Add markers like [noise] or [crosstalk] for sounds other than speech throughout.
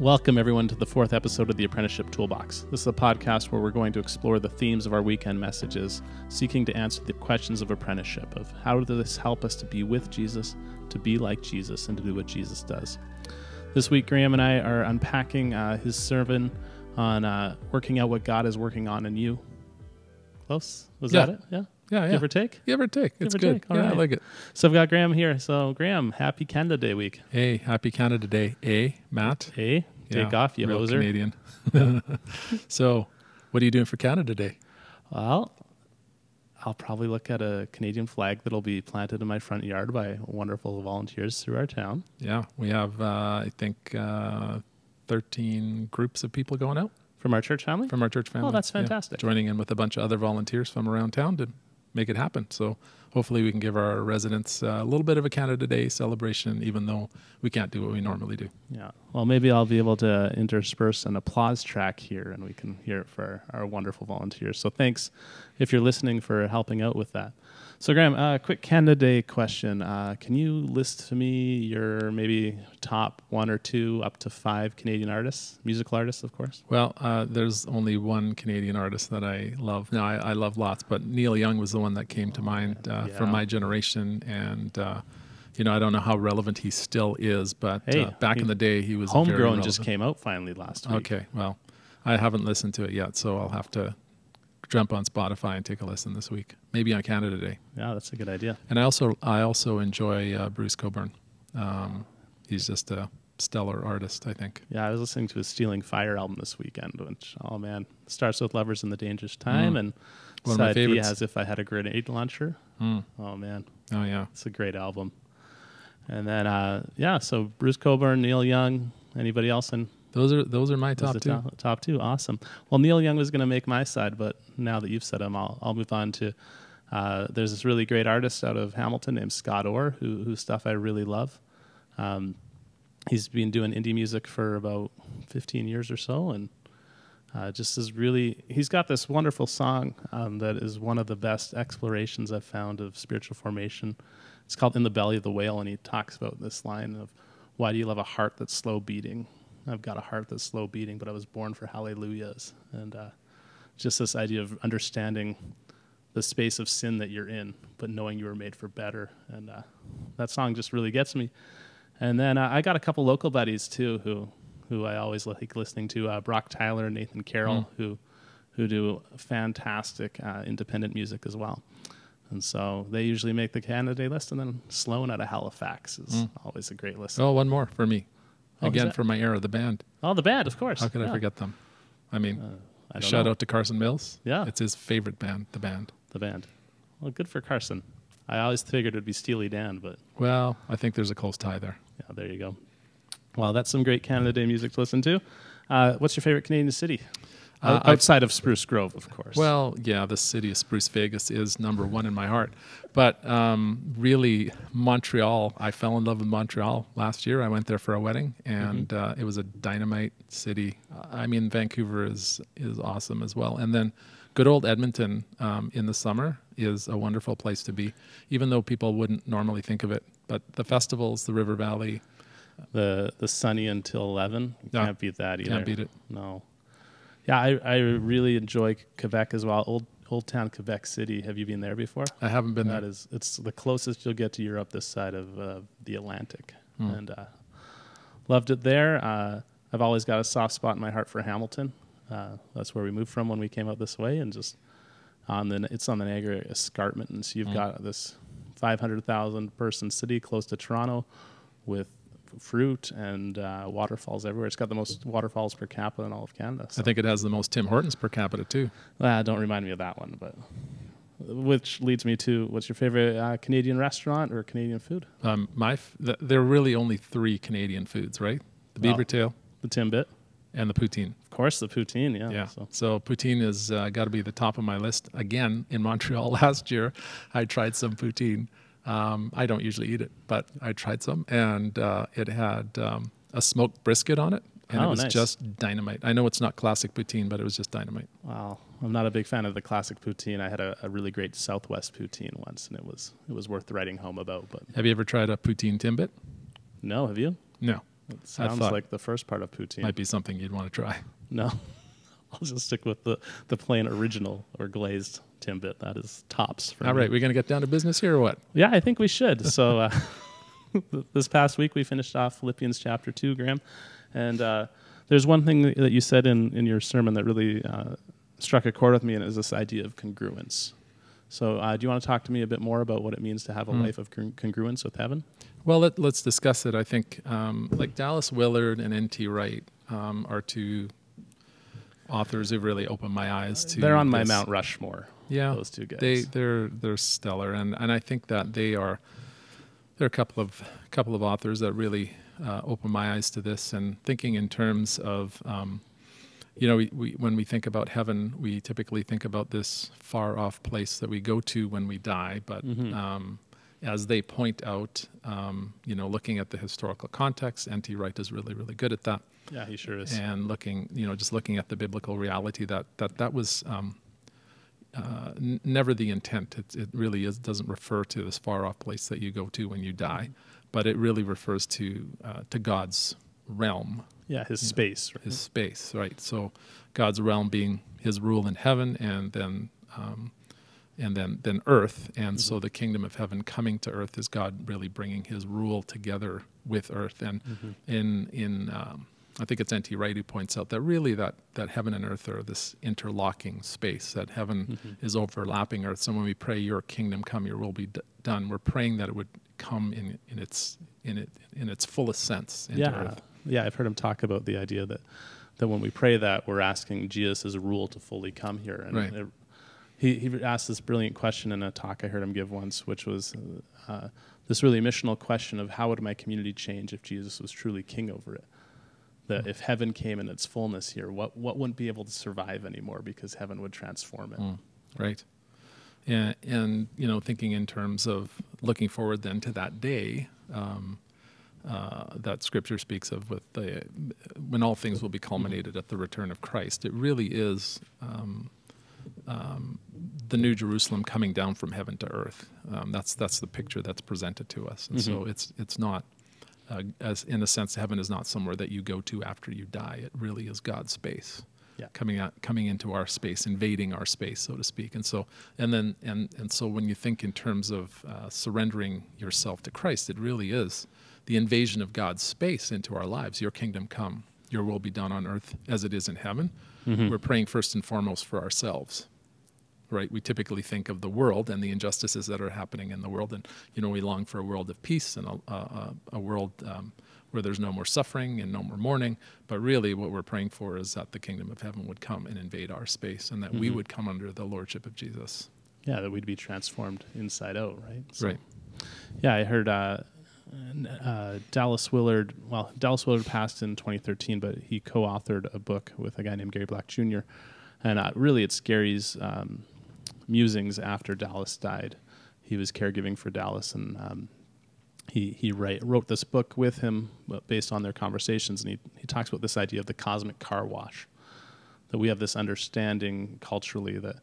Welcome, everyone, to the fourth episode of the Apprenticeship Toolbox. This is a podcast where we're going to explore the themes of our weekend messages, seeking to answer the questions of apprenticeship of how does this help us to be with Jesus, to be like Jesus, and to do what Jesus does. This week, Graham and I are unpacking uh, his sermon on uh, working out what God is working on in you. Close? Was Yeah. that it? Yeah? Yeah, yeah. Give or take? Give or take. It's or good. take, all yeah, I like it. So I've got Graham here. So, Graham, happy Canada Day week. Hey, happy Canada Day. A, Matt. Hey, take Yeah, off, you real hoser. Canadian. [laughs] so, what are you doing for Canada Day? Well, I'll probably look at a Canadian flag that'll be planted in my front yard by wonderful volunteers through our town. Yeah, we have, uh, I think, uh, 13 groups of people going out From our church family? from our church family. Oh, that's Yeah, fantastic. joining in with a bunch of other volunteers from around town to make it happen. So, hopefully, we can give our residents uh, a little bit of a Canada Day celebration, even though we can't do what we normally do. Yeah. Well, maybe I'll be able to intersperse an applause track here and we can hear it for our wonderful volunteers. So thanks if you're listening for helping out with that. So, Graham, uh, quick Canada Day question. Uh, can you list to me your maybe top one or two up to five Canadian artists, musical artists, of course? Well, uh, there's only one Canadian artist that I love. No, I, I love lots, but Neil Young was the one that came to mind uh, Yeah. from my generation, and uh, you know I don't know how relevant he still is, but Hey, uh, back he- in the day he was Homegrown just came out finally last week. Okay, well, I haven't listened to it yet, so I'll have to jump on Spotify and take a listen this week, maybe on Canada Day. Yeah, that's a good idea. And I also I also enjoy uh, Bruce Cockburn. Um, he's just a stellar artist, I think. Yeah, I was listening to his Stealing Fire album this weekend, which, oh man, starts with Lovers in the Dangerous Time Mm. and One of my side B has If I Had a Grenade Launcher. Mm. Oh man, Oh yeah. it's a great album. And then, uh, yeah, so Bruce Cockburn, Neil Young, anybody else in Those are those are my those top are two. Top, top two, awesome. Well, Neil Young was going to make my side, but now that you've said him, I'll, I'll move on to. Uh, there's this really great artist out of Hamilton named Scott Orr, who whose stuff I really love. Um, he's been doing indie music for about 15 years or so, and uh, just is really. He's got this wonderful song um, that is one of the best explorations I've found of spiritual formation. It's called "In the Belly of the Whale," and he talks about this line of, "Why do you love a heart that's slow beating?" I've got a heart that's slow beating, but I was born for hallelujahs, and uh, just this idea of understanding the space of sin that you're in, but knowing you were made for better, and uh, that song just really gets me. And then uh, I got a couple local buddies too, who who I always like listening to, uh, Brock Tyler and Nathan Carroll, who who do fantastic uh, independent music as well. And so they usually make the Canada Day list, and then Sloan out of Halifax is always a great list. Oh, one more for me. Oh, Again, that? for my era, the band. Oh, the band, of course. How could I forget them? I mean, I shout know. out to Carson Mills. Yeah. It's his favorite band, the band. the band. Well, good for Carson. I always figured it'd be Steely Dan, but Well, I think there's a close tie there. yeah, there you go. Well, that's some great Canada Day music to listen to. Uh, what's your favorite Canadian city? Uh, Out- outside of Spruce Grove, of course. Well, yeah, the city of Spruce Vegas is number one in my heart. But um, really, Montreal, I fell in love with Montreal last year. I went there for a wedding, and Mm-hmm. uh, it was a dynamite city. I mean, Vancouver is, is awesome as well. And then good old Edmonton um, in the summer is a wonderful place to be, even though people wouldn't normally think of it. But the festivals, the River Valley, the the sunny until eleven, you Yeah. can't beat that either. can't beat it. No. Yeah, I, I really enjoy Quebec as well. Old Old Town Quebec City. Have you been there before? I haven't been That there. is, it's the closest you'll get to Europe this side of uh, the Atlantic, Hmm. and uh, loved it there. Uh, I've always got a soft spot in my heart for Hamilton. Uh, that's where we moved from when we came out this way, and just on the it's on the Niagara Escarpment, and so you've got this 500,000 person city close to Toronto, with fruit and uh, waterfalls everywhere. It's got the most waterfalls per capita in all of Canada. So. I think it has the most Tim Hortons per capita, too. Ah, don't remind me of that one, but which leads me to what's your favorite uh, Canadian restaurant or Canadian food? Um, my f- th- there are really only three Canadian foods, right? The Well, beaver tail The Timbit, and the poutine. of course. The poutine, yeah. Yeah. So. So, poutine has uh, got to be the top of my list. Again, in Montreal [laughs] last year, I tried some poutine. Um, I don't usually eat it, but I tried some, and uh, it had um, a smoked brisket on it, and Oh, it was nice. just dynamite. I know it's not classic poutine, but it was just dynamite. Wow, I'm not a big fan of the classic poutine. I had a, a really great Southwest poutine once, and it was it was worth writing home about. But Have you ever tried a poutine timbit? no, have you? No. It sounds like the first part of poutine. Might be something you'd want to try. No, [laughs] [laughs] I'll just stick with the the plain original or glazed timbit. That is tops. For All me. right, we're going to get down to business here or what? Yeah, I think we should. So uh, [laughs] this past week we finished off Philippians chapter two, Graham, and uh, there's one thing that you said in in your sermon that really uh, struck a chord with me, and it was this idea of congruence. So, uh, do you want to talk to me a bit more about what it means to have a Hmm. life of con- congruence with heaven? Well, let, let's discuss it. I think um, like Dallas Willard and N.T. Wright um, are two authors who've really opened my eyes to. They're on my. Mount Rushmore. Yeah, those two guys. They they're they're stellar, and and I think that they are. There are a couple of couple of authors that really uh, open my eyes to this, and thinking in terms of. Um, you know, we, we, when we think about heaven, we typically think about this far off place that we go to when we die. But Mhm. um, as they point out, um, you know, looking at the historical context, N.T. Wright is really, really good at that yeah, he sure is. and looking, you know, just looking at the biblical reality that that that was um, uh, n- never the intent. It, it really is doesn't refer to this far off place that you go to when you die, but it really refers to uh, to God's realm, yeah, his space. right? His space, right? So God's realm being His rule in heaven, and then. Um, and then, then earth, and so the kingdom of heaven coming to earth is God really bringing His rule together with earth, and Mhm. in in um, I think it's N.T. Wright who points out that really that that heaven and earth are this interlocking space. That heaven Mhm. is overlapping earth. So when we pray, "Your kingdom come, Your will be d- done," we're praying that it would come in in its in it in its fullest sense into yeah, earth. yeah. I've heard him talk about the idea that that when we pray that we're asking Jesus' rule to fully come here. And Right. it- he he asked this brilliant question in a talk I heard him give once, which was uh, this really missional question of how would my community change if Jesus was truly king over it. That if heaven came in its fullness here, what what wouldn't be able to survive anymore because heaven would transform it. Mm, right. And, and you know, thinking in terms of looking forward then to that day um, uh, that Scripture speaks of, with the when all things will be culminated at the return of Christ. It really is um, um, the New Jerusalem coming down from heaven to earth. Um, that's that's the picture that's presented to us, and so Mhm. it's it's not. Uh, as in a sense, heaven is not somewhere that you go to after you die. It really is God's space Yeah. coming out coming into our space invading our space so to speak and so and then and and so when you think in terms of uh, surrendering yourself to christ it really is the invasion of god's space into our lives your kingdom come your will be done on earth as it is in heaven Mhm. we're praying first and foremost for ourselves right we typically think of the world and the injustices that are happening in the world and you know we long for a world of peace and a, a, a world um, where there's no more suffering and no more mourning but really what we're praying for is that the kingdom of heaven would come and invade our space and that we Mhm. would come under the lordship of jesus Yeah, that we'd be transformed inside out, right? So- right Yeah, I heard uh, uh, Dallas Willard. Well, Dallas Willard passed in 2013, but he co-authored a book with a guy named Gary Black Jr. And uh, really, it's Gary's um, musings after Dallas died. He was caregiving for Dallas, and um, he he write, wrote this book with him uh, based on their conversations. And he he talks about this idea of the cosmic car wash. That we have this understanding culturally that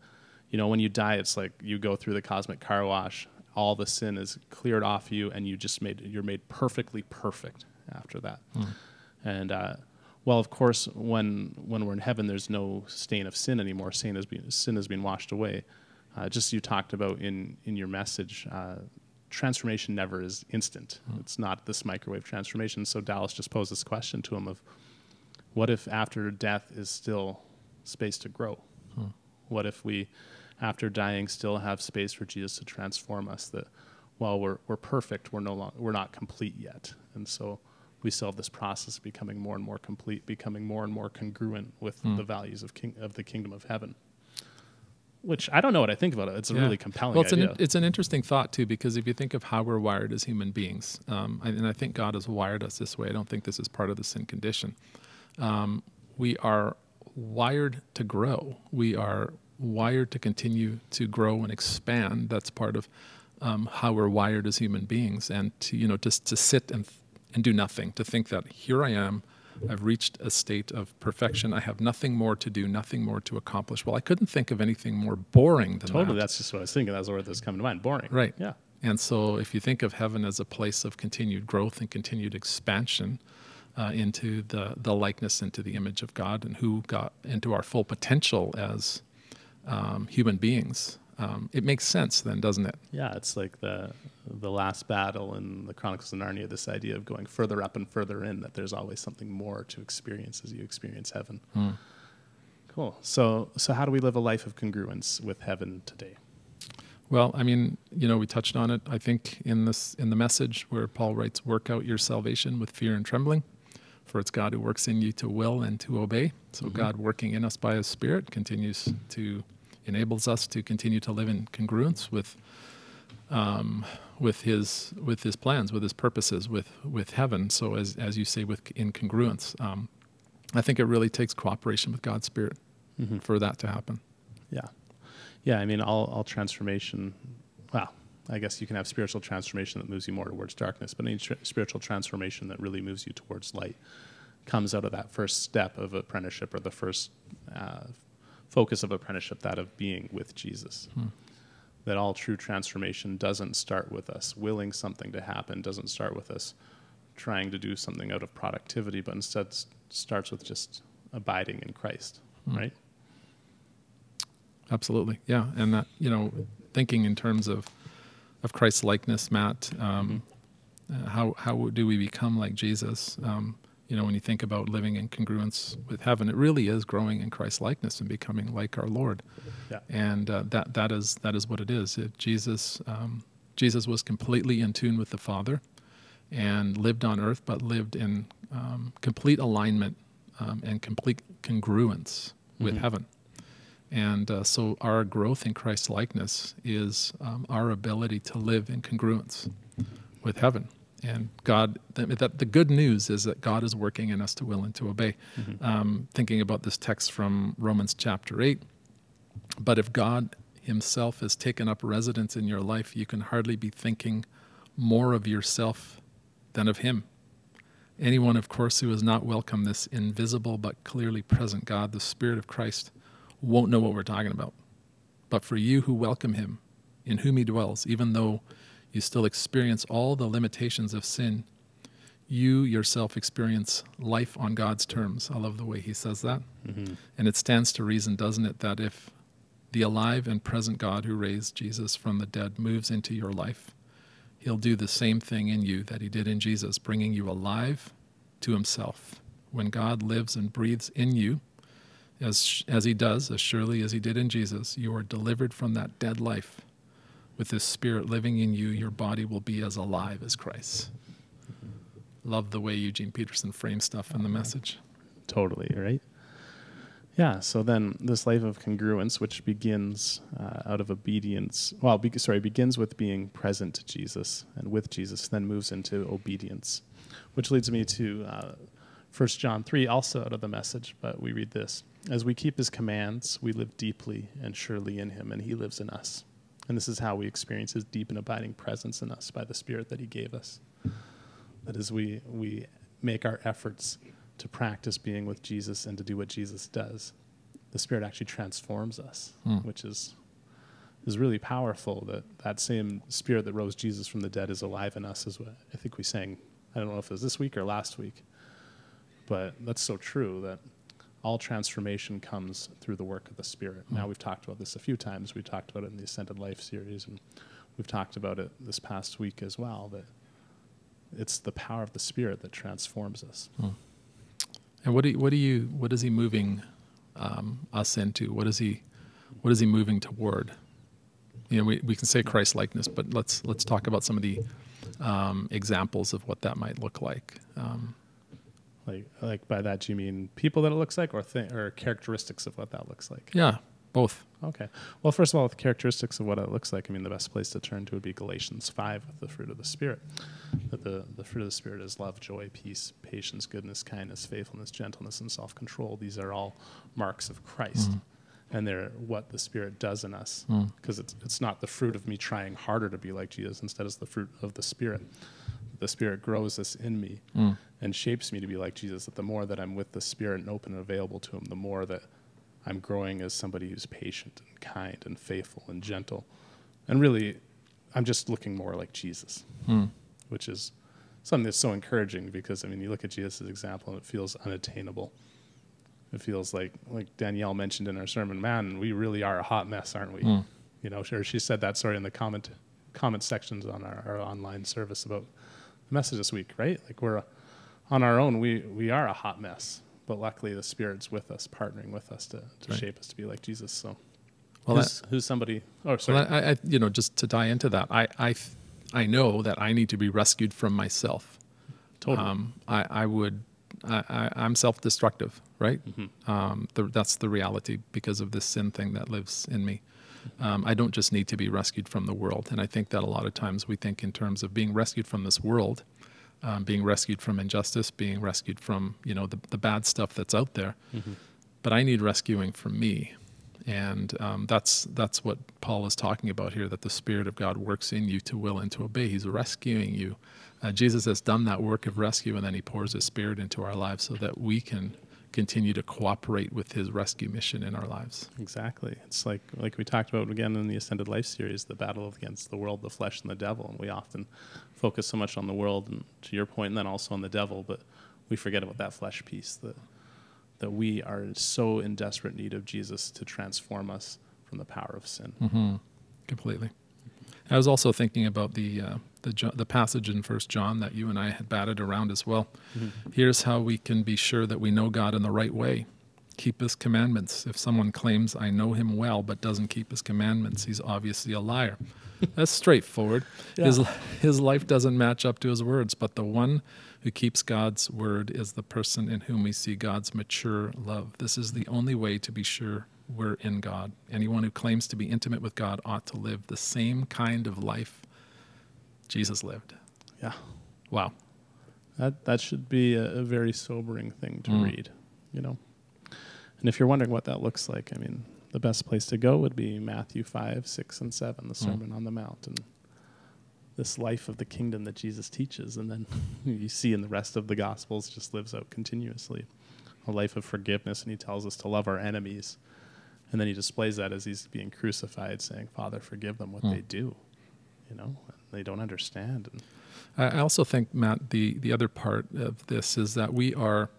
you know when you die, it's like you go through the cosmic car wash all the sin is cleared off you and you just made you're made perfectly perfect after that Mm. and uh, well of course when when we're in heaven there's no stain of sin anymore sin has been sin has been washed away uh, just as you talked about in in your message uh, transformation never is instant Mm. it's not this microwave transformation so dallas just posed this question to him of what if after death is still space to grow Hmm. what if we after dying still have space for jesus to transform us that while we're, we're perfect we're no longer we're not complete yet. And so we still have this process of becoming more and more complete becoming more and more congruent with Hmm. the values of king of the kingdom of heaven. Which i don't know what i think about it. It's a Yeah. really compelling well it's idea. an it's an interesting thought too because if you think of how we're wired as human beings um, and and i think god has wired us this way i don't think this is part of the sin condition. Um, we are wired to grow. We are wired to continue to grow and expand that's part of um, how we're wired as human beings. And to you know just to sit and and do nothing to think that here i am i've reached a state of perfection i have nothing more to do nothing more to accomplish. Well i couldn't think of anything more boring than totally that. that's just what i was thinking that's the word that's coming to mind boring. Right. yeah. And so, if you think of heaven as a place of continued growth and continued expansion, uh, into the the likeness, into the image of God, and who got into our full potential as um, human beings. Um, it makes sense then, doesn't it? Yeah, it's like the the last battle in the Chronicles of Narnia. This idea of going further up and further in. That there's always something more to experience as you experience heaven. Hmm. Cool. So so how do we live a life of congruence with heaven today? Well, I mean, you know, we touched on it. I think in this in the message where Paul writes, "Work out your salvation with fear and trembling, for it's God who works in you to will and to obey." So Mhm. God working in us by His Spirit continues to enables us to continue to live in congruence with um, with His with His plans, with His purposes, with with heaven. So as as you say, with in congruence, um, I think it really takes cooperation with God's Spirit Mm-hmm. for that to happen. Yeah. Yeah, I mean, all, all transformation, well, I guess you can have spiritual transformation that moves you more towards darkness, but any tr- spiritual transformation that really moves you towards light comes out of that first step of apprenticeship or the first uh, focus of apprenticeship, that of being with Jesus. Hmm. That all true transformation doesn't start with us willing something to happen, doesn't start with us trying to do something out of productivity, but instead starts with just abiding in Christ, Hmm. right? Absolutely, yeah, and that you know, thinking in terms of of Christ's likeness, Matt. Um, uh, how how do we become like Jesus? Um, you know, when you think about living in congruence with heaven, it really is growing in Christ's likeness and becoming like our Lord. Yeah. And uh, that that is that is what it is. It, Jesus um, Jesus was completely in tune with the Father, and lived on earth, but lived in um, complete alignment um, and complete congruence with Mhm. heaven. And uh, so our growth in Christ's likeness is um, our ability to live in congruence with heaven. And God, that the good news is that God is working in us to will and to obey. Mhm. Um, thinking about this text from Romans chapter 8, but if God Himself has taken up residence in your life, you can hardly be thinking more of yourself than of Him. Anyone, of course, who has not welcomed this invisible but clearly present God, the Spirit of Christ, won't know what we're talking about. But for you who welcome Him, in whom He dwells, even though you still experience all the limitations of sin, you yourself experience life on God's terms. I love the way He says that. Mm-hmm. And it stands to reason, doesn't it, that if the alive and present God who raised Jesus from the dead moves into your life, he'll do the same thing in you that he did in Jesus, bringing you alive to himself. When God lives and breathes in you, as, as he does, as surely as he did in Jesus, you are delivered from that dead life. With his spirit living in you, your body will be as alive as Christ. Love the way Eugene Peterson frames stuff in the message. Totally, right? Yeah, so then this life of congruence, which begins uh, out of obedience, well, be, sorry, begins with being present to Jesus and with Jesus, then moves into obedience, which leads me to uh, 1 John 3, also out of the message, but we read this As we keep his commands, we live deeply and surely in him, and he lives in us. And this is how we experience his deep and abiding presence in us by the Spirit that he gave us. That as we, we make our efforts to practice being with Jesus and to do what Jesus does, the Spirit actually transforms us, Hmm. which is is really powerful. That that same Spirit that rose Jesus from the dead is alive in us. Is what I think we sang. I don't know if it was this week or last week, but that's so true. That all transformation comes through the work of the Spirit. Hmm. Now we've talked about this a few times. We talked about it in the Ascended Life series, and we've talked about it this past week as well. That it's the power of the Spirit that transforms us. And what do you, what do you what is he moving um, us into? What is he what is he moving toward? You know, we, we can say Christ likeness, but let's let's talk about some of the um, examples of what that might look like. Um, Like, like by that, do you mean people that it looks like, or th- or characteristics of what that looks like? yeah, both. Okay. Well, first of all, with characteristics of what it looks like, I mean, the best place to turn to would be Galatians five with the fruit of the Spirit. That the the fruit of the Spirit is love, joy, peace, patience, goodness, kindness, faithfulness, gentleness, and self control. These are all marks of Christ. Mm. And they're what the Spirit does in us, Mm. because it's it's not the fruit of me trying harder to be like Jesus. Instead, it's the fruit of the Spirit. The Spirit grows this in me, Mm. and shapes me to be like Jesus. That the more that I'm with the Spirit and open and available to Him, the more that I'm growing as somebody who's patient and kind and faithful and gentle. And really, I'm just looking more like Jesus, Mm. which is something that's so encouraging because I mean, you look at Jesus' example and it feels unattainable. It feels like, like Danielle mentioned in our sermon, man, we really are a hot mess, aren't we? Mm. You know, sure, she said that story in the comment comment sections on our, our online service about message this week, right? Like we're on our own, we we are a hot mess, but luckily the Spirit's with us, partnering with us to, to Right. shape us to be like Jesus. So, Well, who's, who's somebody? Oh, sorry. Well, I, I, you know, just to tie into that, I, I, I know that I need to be rescued from myself. totally. Um, I, I would, I, I, I'm self-destructive, right? Mm-hmm. Um, the, that's the reality because of this sin thing that lives in me. Um, I don't just need to be rescued from the world, and I think that a lot of times we think in terms of being rescued from this world, um, being rescued from injustice, being rescued from you know the, the bad stuff that's out there. But I need rescuing from me, and um, that's that's what Paul is talking about here. That the Spirit of God works in you to will and to obey. He's rescuing you. Uh, Jesus has done that work of rescue, and then He pours His Spirit into our lives so that we can continue to cooperate with His rescue mission in our lives. Exactly. It's like like we talked about again in the Ascended Life series, the battle against the world, the flesh, and the devil. And we often focus so much on the world, and to your point, and then also on the devil, but we forget about that flesh piece. That that we are so in desperate need of Jesus to transform us from the power of sin. Mm-hmm. Completely. I was also thinking about the uh, the the passage in First John that you and I had batted around as well. Mm-hmm. Here's how we can be sure that we know God in the right way. Keep His commandments. If someone claims I know Him well but doesn't keep His commandments, he's obviously a liar. That's straightforward. His his life doesn't match up to his words, but the one who keeps God's word is the person in whom we see God's mature love. This is the only way to be sure we're in God. Anyone who claims to be intimate with God ought to live the same kind of life Jesus lived. Yeah. Wow. That that should be a, a very sobering thing to Mm. read, you know. And if you're wondering what that looks like, I mean, the best place to go would be Matthew five, six, and seven, the Sermon on the Mount, and this life of the kingdom that Jesus teaches, and then [laughs] you see in the rest of the Gospels just lives out continuously, a life of forgiveness, and he tells us to love our enemies, and then he displays that as he's being crucified, saying, "Father, forgive them what Mm. they do," you know, they don't understand, and I also think, Matt, the, the other part of this is that we are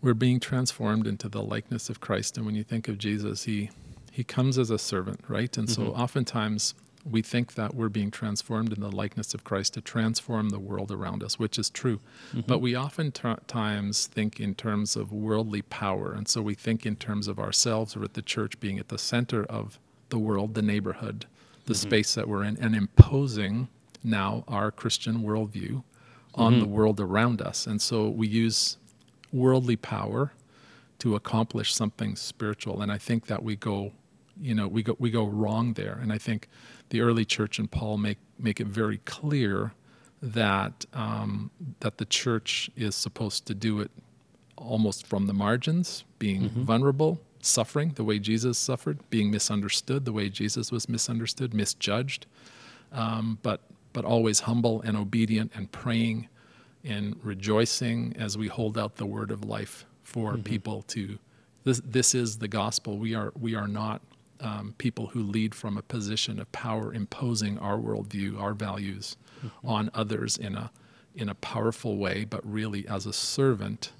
we're being transformed into the likeness of Christ. And when you think of Jesus, he he comes as a servant, right? And so Mhm. oftentimes we think that we're being transformed in the likeness of Christ to transform the world around us, which is true. But we oftentimes think in terms of worldly power. And so we think in terms of ourselves or at the church being at the center of the world, the neighborhood, the mm-hmm. space that we're in, and imposing now our Christian worldview on the mm-hmm. world around us. And so we use worldly power to accomplish something spiritual. And I think that we go, you know, we go we go wrong there. And I think the early church and Paul make make it very clear that um, that the church is supposed to do it almost from the margins, being mm-hmm. vulnerable, suffering the way Jesus suffered, being misunderstood the way Jesus was misunderstood, misjudged, um, but but always humble and obedient and praying and rejoicing as we hold out the word of life for people to. This this is the gospel. We are we are not um, people who lead from a position of power, imposing our worldview, our values on others in a in a powerful way, but really as a servant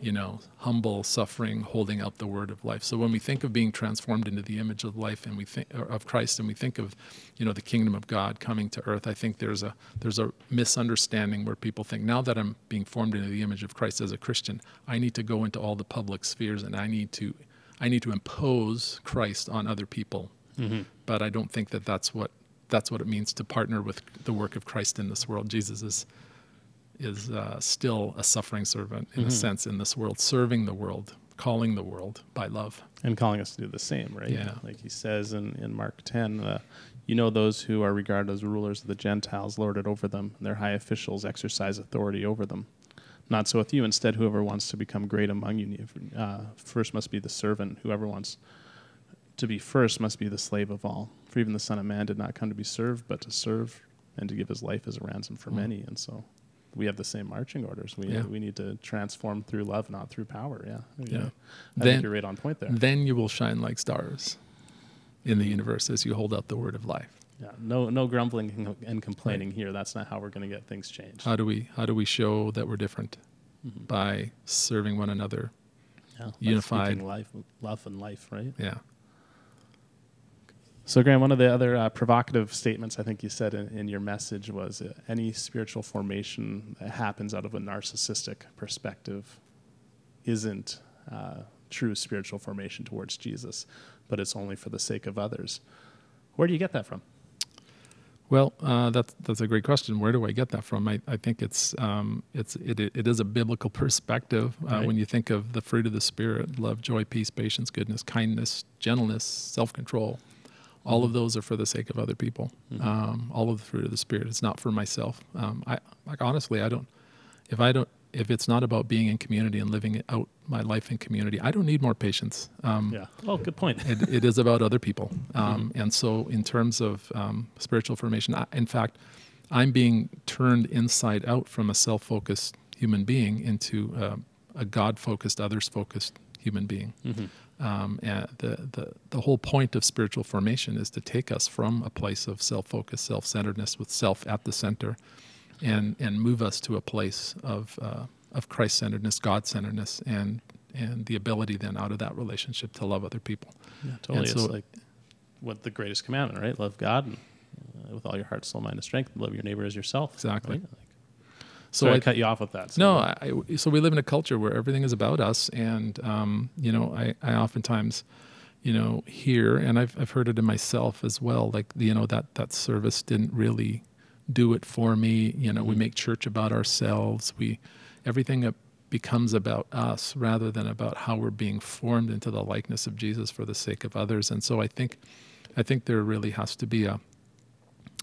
you know, humble, suffering, holding out the word of life. So when we think of being transformed into the image of life and we think of Christ and we think of, you know, the kingdom of God coming to earth, I think there's a there's a misunderstanding where people think now that I'm being formed into the image of Christ as a Christian, I need to go into all the public spheres and I need to I need to impose Christ on other people. Mm-hmm. But I don't think that that's what that's what it means to partner with the work of Christ in this world. Jesus is is uh, still a suffering servant in a sense in this world, serving the world, calling the world by love. and calling us to do the same, right? Yeah. Like he says in, in Mark 10, uh, you know, those who are regarded as rulers of the Gentiles lord it over them, and their high officials exercise authority over them. Not so with you. Instead, whoever wants to become great among you uh, first must be the servant. Whoever wants to be first must be the slave of all. For even the Son of Man did not come to be served, but to serve and to give his life as a ransom for Mm. many. And so we have the same marching orders. We, Yeah. we need to transform through love, not through power. Yeah. Yeah. I Then- think you're right on point there. Then you will shine like stars in the universe as you hold out the word of life. Yeah, no, no grumbling and- complaining here. That's not how we're going to get things changed. How do we how do we show that we're different Mhm. by serving one another? Yeah, unified. life, love, and life, right? Yeah. So, Graham, one of the other uh, provocative statements I think you said in, in your message was uh, any spiritual formation that happens out of a narcissistic perspective isn't uh, true spiritual formation towards Jesus, but it's only for the sake of others. Where do you get that from? Well, uh, that's that's a great question. Where do I get that from? I, I think it's um, it's it, it is a biblical perspective uh, Right. when you think of the fruit of the spirit: love, joy, peace, patience, goodness, kindness, gentleness, self-control. All of those are for the sake of other people. Mhm. Um, all of the fruit of the spirit. It's not for myself. Um, I like honestly, I don't. If I don't, if it's not about being in community and living out my life in community, I don't need more patience. Um, Yeah. Oh, good point. it, it is about other people. Um, And so, in terms of um, spiritual formation, I, in fact, I'm being turned inside out from a self focused human being into uh, a God focused, others focused human being. Mhm. Um, and the, the, the whole point of spiritual formation is to take us from a place of self focused, self centeredness with self at the center and, and move us to a place of, uh, of Christ centeredness, God centeredness, and, and the ability then out of that relationship to love other people. Yeah, totally. so- it's like what the greatest commandment, right? Love God and, uh, with all your heart, soul, mind, and strength. Love your neighbor as yourself. Exactly. right? Like, So so I, cut you off with that. So No, I, so we live in a culture where everything is about us, and um, you know, I, I oftentimes, you know, hear, and I've I've heard it in myself as well. Like you know that that service didn't really do it for me. You know, we Mhm. make church about ourselves. We everything becomes about us rather than about how we're being formed into the likeness of Jesus for the sake of others. And so I think, I think there really has to be a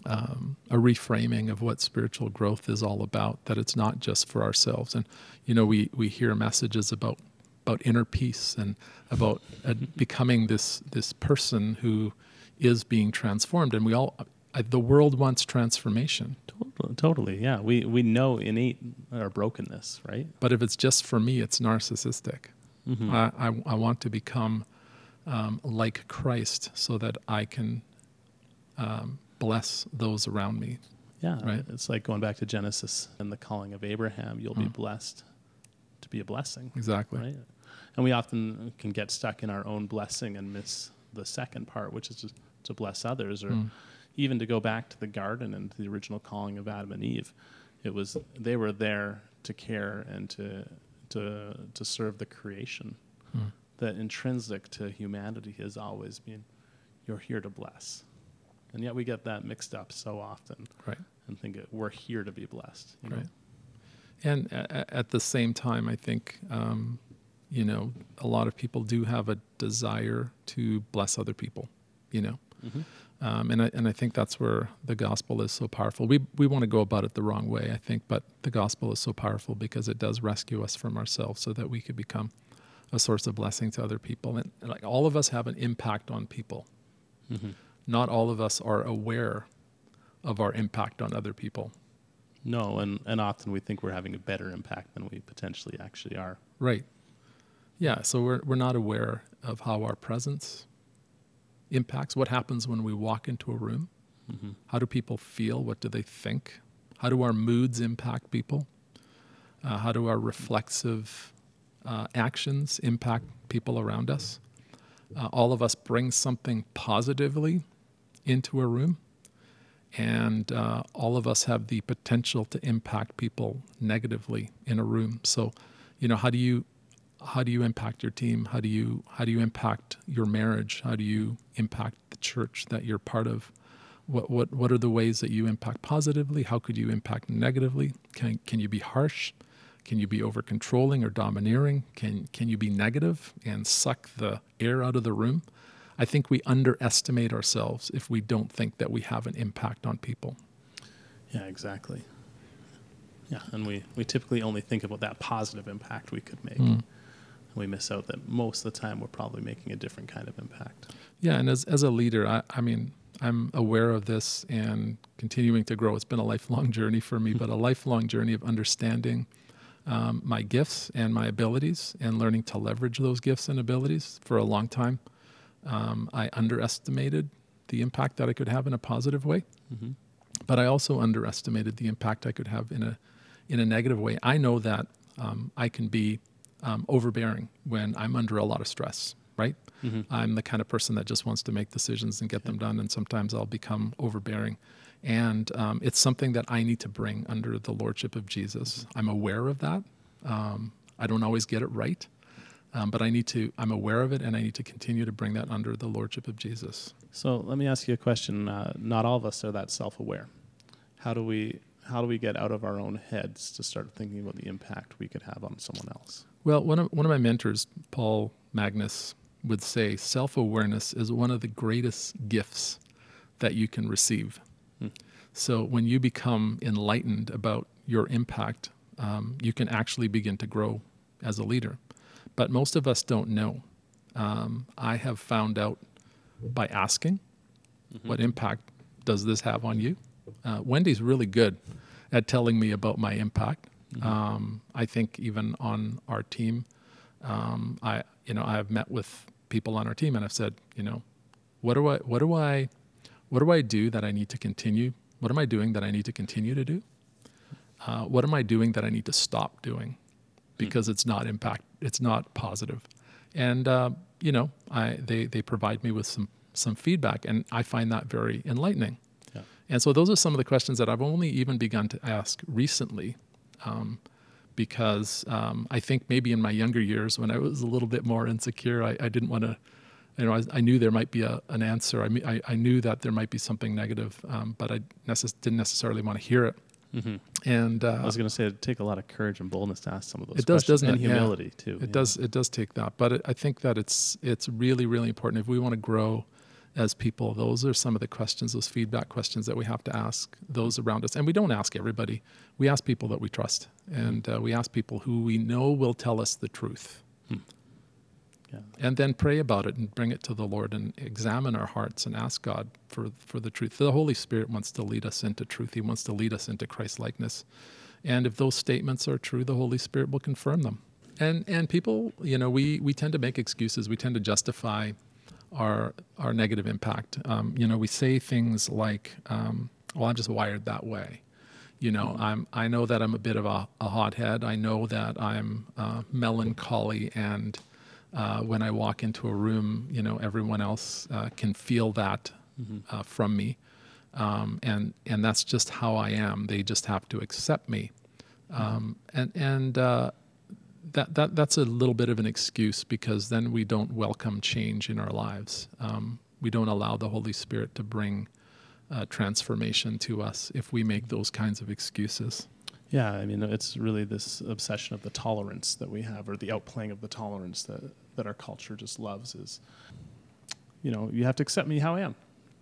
um, a reframing of what spiritual growth is all about. That it's not just for ourselves. And you know, we we hear messages about about inner peace and about uh, becoming this this person who is being transformed. And we all, I, the world wants transformation. Totally, totally. Yeah. We, we know innate our brokenness, right? But if it's just for me, it's narcissistic. Mhm. I, I, I want to become um, like Christ so that I can um, bless those around me. Yeah, Right. It's like going back to Genesis and the calling of Abraham. You'll be Mm. blessed to be a blessing, Exactly. right? And we often can get stuck in our own blessing and miss the second part, which is to, to bless others, or Mm. even to go back to the garden and the original calling of Adam and Eve. It was they were there to care and to to to serve the creation. Mm. That intrinsic to humanity has always been, you're here to bless, and yet we get that mixed up so often Right. and think it, we're here to be blessed. you know? Right. And a- at the same time, I think, um, you know, a lot of people do have a desire to bless other people, you know. Mhm. Um, and I and I think that's where the gospel is so powerful. We we want to go about it the wrong way, I think, but the gospel is so powerful because it does rescue us from ourselves, so that we could become a source of blessing to other people. And, and like all of us have an impact on people. Mhm. Not all of us are aware of our impact on other people. No, and, and often we think we're having a better impact than we potentially actually are. Right. Yeah, so we're we're not aware of how our presence impacts what happens when we walk into a room. hmm How do people feel? What do they think? How do our moods impact people? Uh, how do our reflexive uh, actions impact people around us? Uh, all of us bring something positively into a room, and uh, all of us have the potential to impact people negatively in a room. So, you know, how do you how do you impact your team? How do you how do you impact your marriage? How do you impact the church that you're part of? What what what are the ways that you impact positively? How could you impact negatively? Can can you be harsh? Can you be over controlling or domineering? Can can you be negative and suck the air out of the room? I think we underestimate ourselves if we don't think that we have an impact on people. Yeah, exactly. Yeah, and we, we typically only think about that positive impact we could make. Mm. We miss out that most of the time we're probably making a different kind of impact. Yeah, and as as a leader, I, I mean, I'm aware of this and continuing to grow. It's been a lifelong [laughs] journey for me, but a lifelong journey of understanding um, my gifts and my abilities and learning to leverage those gifts and abilities for a long time. Um, I underestimated the impact that I could have in a positive way, Mm-hmm. but I also underestimated the impact I could have in a in a negative way. I know that um, I can be um, overbearing when I'm under a lot of stress. Right? Mm-hmm. I'm the kind of person that just wants to make decisions and get them done, and sometimes I'll become overbearing. And um, it's something that I need to bring under the lordship of Jesus. I'm aware of that. Um, I don't always get it right, um, but I need to. I'm aware of it, and I need to continue to bring that under the lordship of Jesus. So let me ask you a question. Uh, not all of us are that self-aware. How do we how do we get out of our own heads to start thinking about the impact we could have on someone else? Well, one of one of my mentors, Paul Magnus, would say self-awareness is one of the greatest gifts that you can receive. Hmm. So when you become enlightened about your impact, um, you can actually begin to grow as a leader. But most of us don't know. Um, I have found out by asking, what impact does this have on you? Uh, Wendy's really good at telling me about my impact. Um, I think even on our team, um, I you know I've met with people on our team and I've said, you know, what do I what do I what do I do that I need to continue? What am I doing that I need to continue to do? Uh, what am I doing that I need to stop doing because it's not impact it's not positive? And uh, you know, I they they provide me with some some feedback, and I find that very enlightening. Yeah. And so those are some of the questions that I've only even begun to ask recently, um, because um, I think maybe in my younger years when I was a little bit more insecure, I, I didn't want to. You know, I, I knew there might be a, an answer. I, I, I knew that there might be something negative, um, but I necess- didn't necessarily want to hear it. Mm-hmm. And uh, I was going to say it'd take a lot of courage and boldness to ask some of those. It does, questions, doesn't and it? Yeah. humility too. It yeah. does. It does take that, but it, I think that it's it's really really important if we want to grow as people. Those are some of the questions, those feedback questions that we have to ask those around us, and we don't ask everybody. We ask people that we trust, and uh, we ask people who we know will tell us the truth, Yeah. and then pray about it and bring it to the Lord and examine our hearts and ask God for for the truth. The Holy Spirit wants to lead us into truth. He wants to lead us into Christ likeness. And if those statements are true, the Holy Spirit will confirm them. And and people, you know, we we tend to make excuses. We tend to justify our our negative impact. Um, you know, we say things like, um, "Well, I'm just wired that way." You know, I'm I know that I'm a bit of a, a hothead. I know that I'm uh, melancholy, and uh, when I walk into a room, you know, everyone else uh, can feel that uh, from me um, and and that's just how I am. They just have to accept me, um, and and uh, that that that's a little bit of an excuse because then we don't welcome change in our lives. Um, we don't allow the Holy Spirit to bring uh, transformation to us if we make those kinds of excuses. Yeah, I mean, it's really this obsession of the tolerance that we have, or the outplaying of the tolerance that, that our culture just loves. Is, you know, you have to accept me how I am.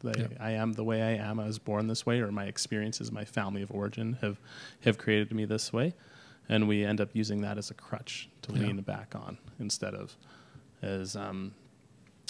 That Yeah. I am the way I am. I was born this way, or my experiences, my family of origin have have created me this way, and we end up using that as a crutch to Yeah. lean back on instead of as um,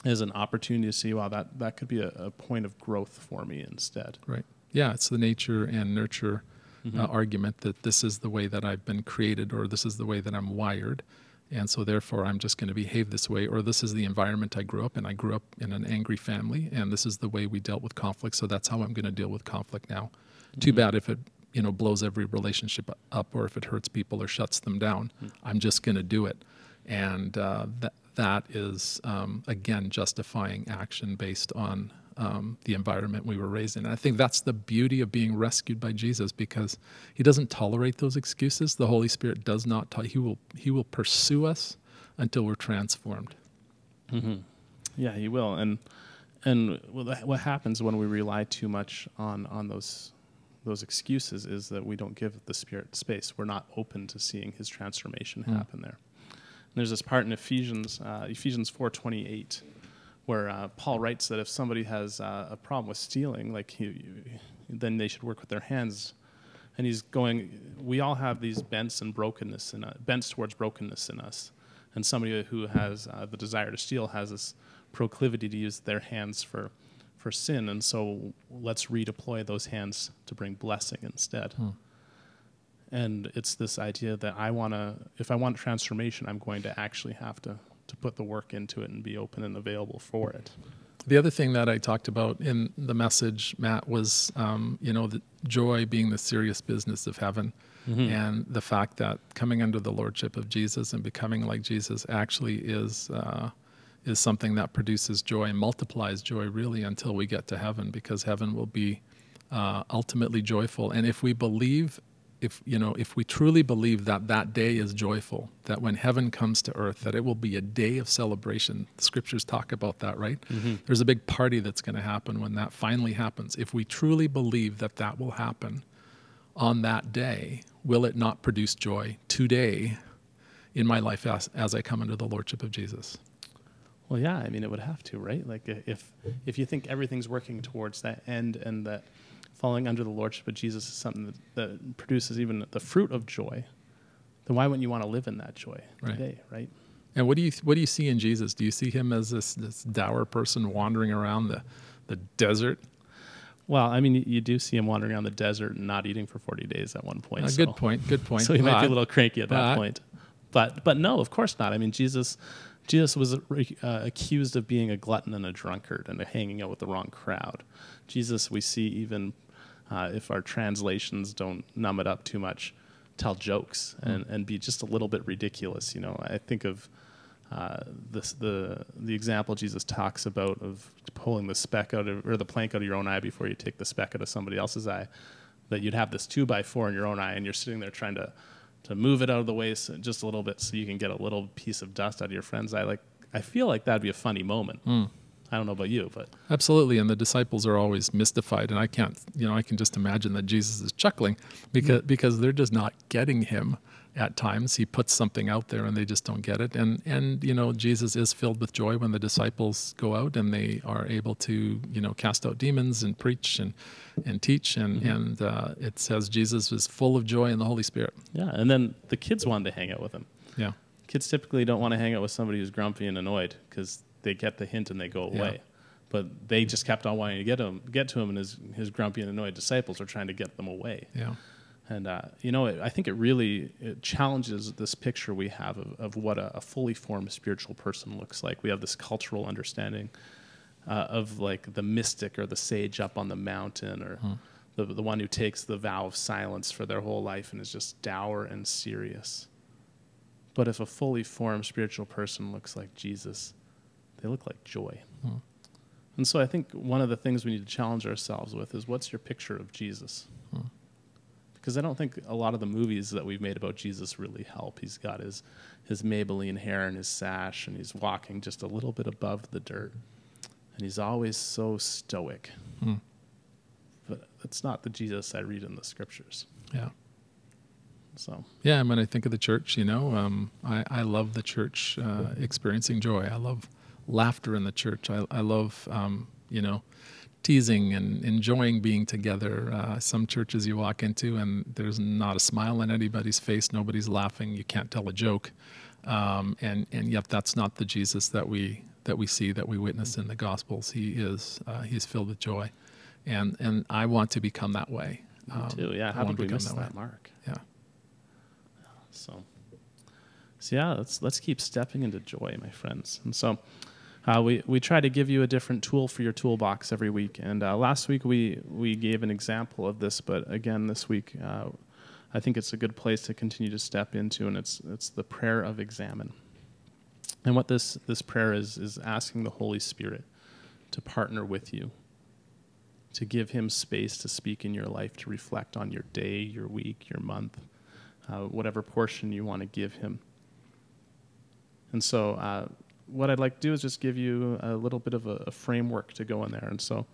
as an opportunity to see, wow, that that could be a, a point of growth for me instead. Right. Yeah, it's the nature and nurture Mm-hmm. uh, argument that this is the way that I've been created, or this is the way that I'm wired, and so therefore I'm just going to behave this way, or this is the environment I grew up in. I grew up in an angry family, and this is the way we dealt with conflict, so that's how I'm going to deal with conflict now. Too bad if it you know blows every relationship up, or if it hurts people or shuts them down. I'm just going to do it, and uh, that that is um, again justifying action based on um, the environment we were raised in. And I think that's the beauty of being rescued by Jesus because he doesn't tolerate those excuses. The Holy Spirit does not. To- he will. He will pursue us until we're transformed. Yeah, he will. And and what what happens when we rely too much on on those those excuses is that we don't give the Spirit space. We're not open to seeing His transformation Mm. happen there. And there's this part in Ephesians uh, Ephesians four twenty eight where uh, Paul writes that if somebody has uh, a problem with stealing, like he, you, then they should work with their hands. And he's going. We all have these bents and brokenness in uh, bents towards brokenness in us. And somebody who has uh, the desire to steal has this proclivity to use their hands for for sin. And so let's redeploy those hands to bring blessing instead. And it's this idea that I want to, if I want transformation, I'm going to actually have to to put the work into it and be open and available for it. The other thing that I talked about in the message, Matt, was um, you know the joy being the serious business of heaven, and the fact that coming under the lordship of Jesus and becoming like Jesus actually is uh, is something that produces joy and multiplies joy really until we get to heaven, because heaven will be uh, ultimately joyful. And if we believe, if you know, if we truly believe that that day is joyful, that when heaven comes to earth, that it will be a day of celebration. The scriptures talk about that, right? Mm-hmm. There's a big party that's going to happen when that finally happens. If we truly believe that that will happen on that day, will it not produce joy today in my life as, as I come under the lordship of Jesus? Well, yeah, I mean, it would have to, right? Like, if if you think everything's working towards that end, and that falling under the lordship of Jesus is something that, that produces even the fruit of joy, then why wouldn't you want to live in that joy Right. today, right? And what do you what do you see in Jesus? Do you see him as this this dour person wandering around the the desert? Well, I mean, you, do see him wandering around the desert and not eating for forty days at one point. Uh, so- good point. Good point. [laughs] So he might be a little cranky at that but- point. But but no, of course not. I mean, Jesus Jesus was uh, accused of being a glutton and a drunkard and hanging out with the wrong crowd. Jesus, we see even uh, if our translations don't numb it up too much, tell jokes and, and be just a little bit ridiculous. You know, I think of uh, this the the example Jesus talks about of pulling the speck out of or the plank out of your own eye before you take the speck out of somebody else's eye. That you'd have this two by four in your own eye, and you're sitting there trying to to move it out of the way so, just a little bit so you can get a little piece of dust out of your friend's eye. Like I feel like that'd be a funny moment. I don't know about you, but Absolutely, and the disciples are always mystified, and I can't, you know, I can just imagine that Jesus is chuckling because because they're just not getting him at times. He puts something out there, and they just don't get it. And and you know, Jesus is filled with joy when the disciples go out and they are able to, you know, cast out demons and preach and and teach, and and uh, it says Jesus is full of joy in the Holy Spirit. yeah. And then the kids wanted to hang out with him. Yeah, Kids typically don't want to hang out with somebody who's grumpy and annoyed because they get the hint and they go Yeah. away. But they just kept on wanting to get him, get to him, and his his grumpy and annoyed disciples are trying to get them away. yeah, And uh, you know, it, I think it really it challenges this picture we have of, of what a, a fully formed spiritual person looks like. We have this cultural understanding uh, of like the mystic or the sage up on the mountain, or the the one who takes the vow of silence for their whole life and is just dour and serious. But if a fully formed spiritual person looks like Jesus, they look like joy. And so I think one of the things we need to challenge ourselves with is what's your picture of Jesus? because I don't think a lot of the movies that we've made about Jesus really help. He's got his his Maybelline hair and his sash, and he's walking just a little bit above the dirt, and he's always so stoic. Hmm. But that's not the Jesus I read in the scriptures. yeah. So Yeah, and when I think of the church, you know, um, I, I love the church uh, experiencing joy. I love laughter in the church. I, I love, um, you know, teasing and enjoying being together. Uh, some churches you walk into and there's not a smile on anybody's face. Nobody's laughing. You can't tell a joke. Um, and, and yet that's not the Jesus that we, that we see, that we witness in the Gospels. He is, uh, he's filled with joy. And, and I want to become that way. Um, too. Yeah, how did to we become miss that that, mark? Yeah. So, so yeah, let's let's keep stepping into joy, my friends. And so, uh, we we try to give you a different tool for your toolbox every week. And uh, last week we we gave an example of this, but again this week, uh, I think it's a good place to continue to step into, and it's it's the prayer of Examen. And what this this prayer is is asking the Holy Spirit to partner with you. To give him space to speak in your life, to reflect on your day, your week, your month, uh, whatever portion you want to give him. And so, uh, what I'd like to do is just give you a little bit of a, a framework to go in there. And so,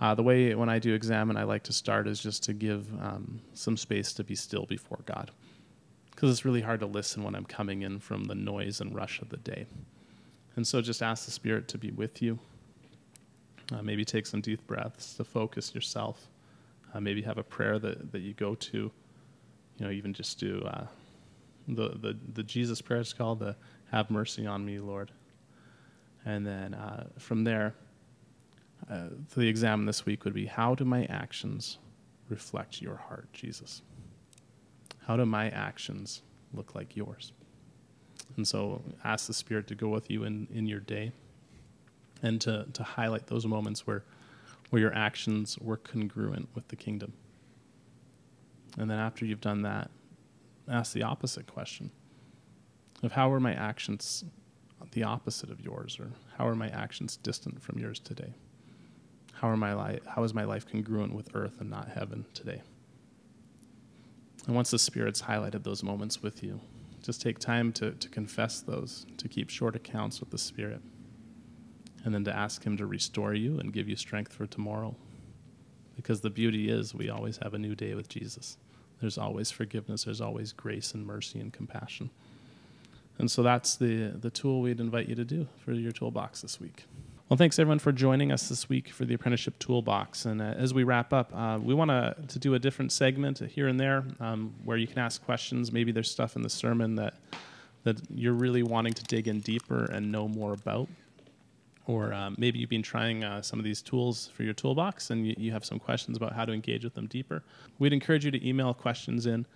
uh, the way when I do Examen, I like to start is just to give um, some space to be still before God. Because it's really hard to listen when I'm coming in from the noise and rush of the day. And so, just ask the Spirit to be with you. Uh, maybe take some deep breaths to focus yourself. Uh, maybe have a prayer that, that you go to you know, even just do uh, the, the the Jesus prayer is called the "Have mercy on me, Lord," and then uh, from there, uh, the exam this week would be: How do my actions reflect your heart, Jesus? How do my actions look like yours? And so, ask the Spirit to go with you in in your day. and to, to highlight those moments where, where your actions were congruent with the kingdom. And then after you've done that, ask the opposite question of how are my actions the opposite of yours, or how are my actions distant from yours today? How are my li- how is my life congruent with earth and not heaven today? And once the Spirit's highlighted those moments with you, just take time to, to confess those, to keep short accounts with the Spirit, and then to ask Him to restore you and give you strength for tomorrow. Because the beauty is, we always have a new day with Jesus. There's always forgiveness, there's always grace and mercy and compassion. And so that's the, the tool we'd invite you to do for your toolbox this week. Well, thanks everyone for joining us this week for the Apprenticeship Toolbox. And uh, as we wrap up, uh, we want to do a different segment here and there um, where you can ask questions. Maybe there's stuff in the sermon that that you're really wanting to dig in deeper and know more about. Or um, maybe you've been trying uh, some of these tools for your toolbox and you, you have some questions about how to engage with them deeper. We'd encourage you to email questions in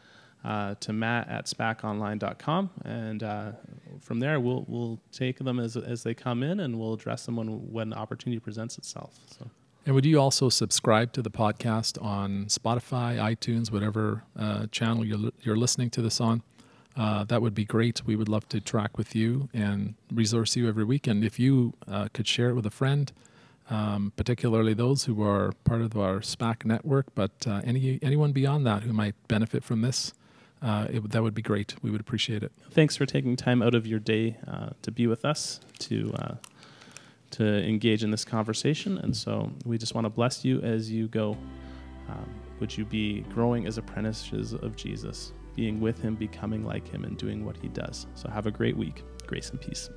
uh, to matt at spaconline.com. And uh, from there, we'll, we'll take them as, as they come in and we'll address them when, when opportunity presents itself. So. And would you also subscribe to the podcast on Spotify, iTunes, whatever uh, channel you're, you're listening to this on? Uh, that would be great. We would love to track with you and resource you every week. And if you uh, could share it with a friend, um, particularly those who are part of our SPAC network, but uh, any anyone beyond that who might benefit from this, uh, it, that would be great. We would appreciate it. Thanks for taking time out of your day uh, to be with us to uh, to engage in this conversation. And so we just want to bless you as you go. Um, would you be growing as apprentices of Jesus, being with Him, becoming like Him, and doing what He does? So have a great week. Grace and peace.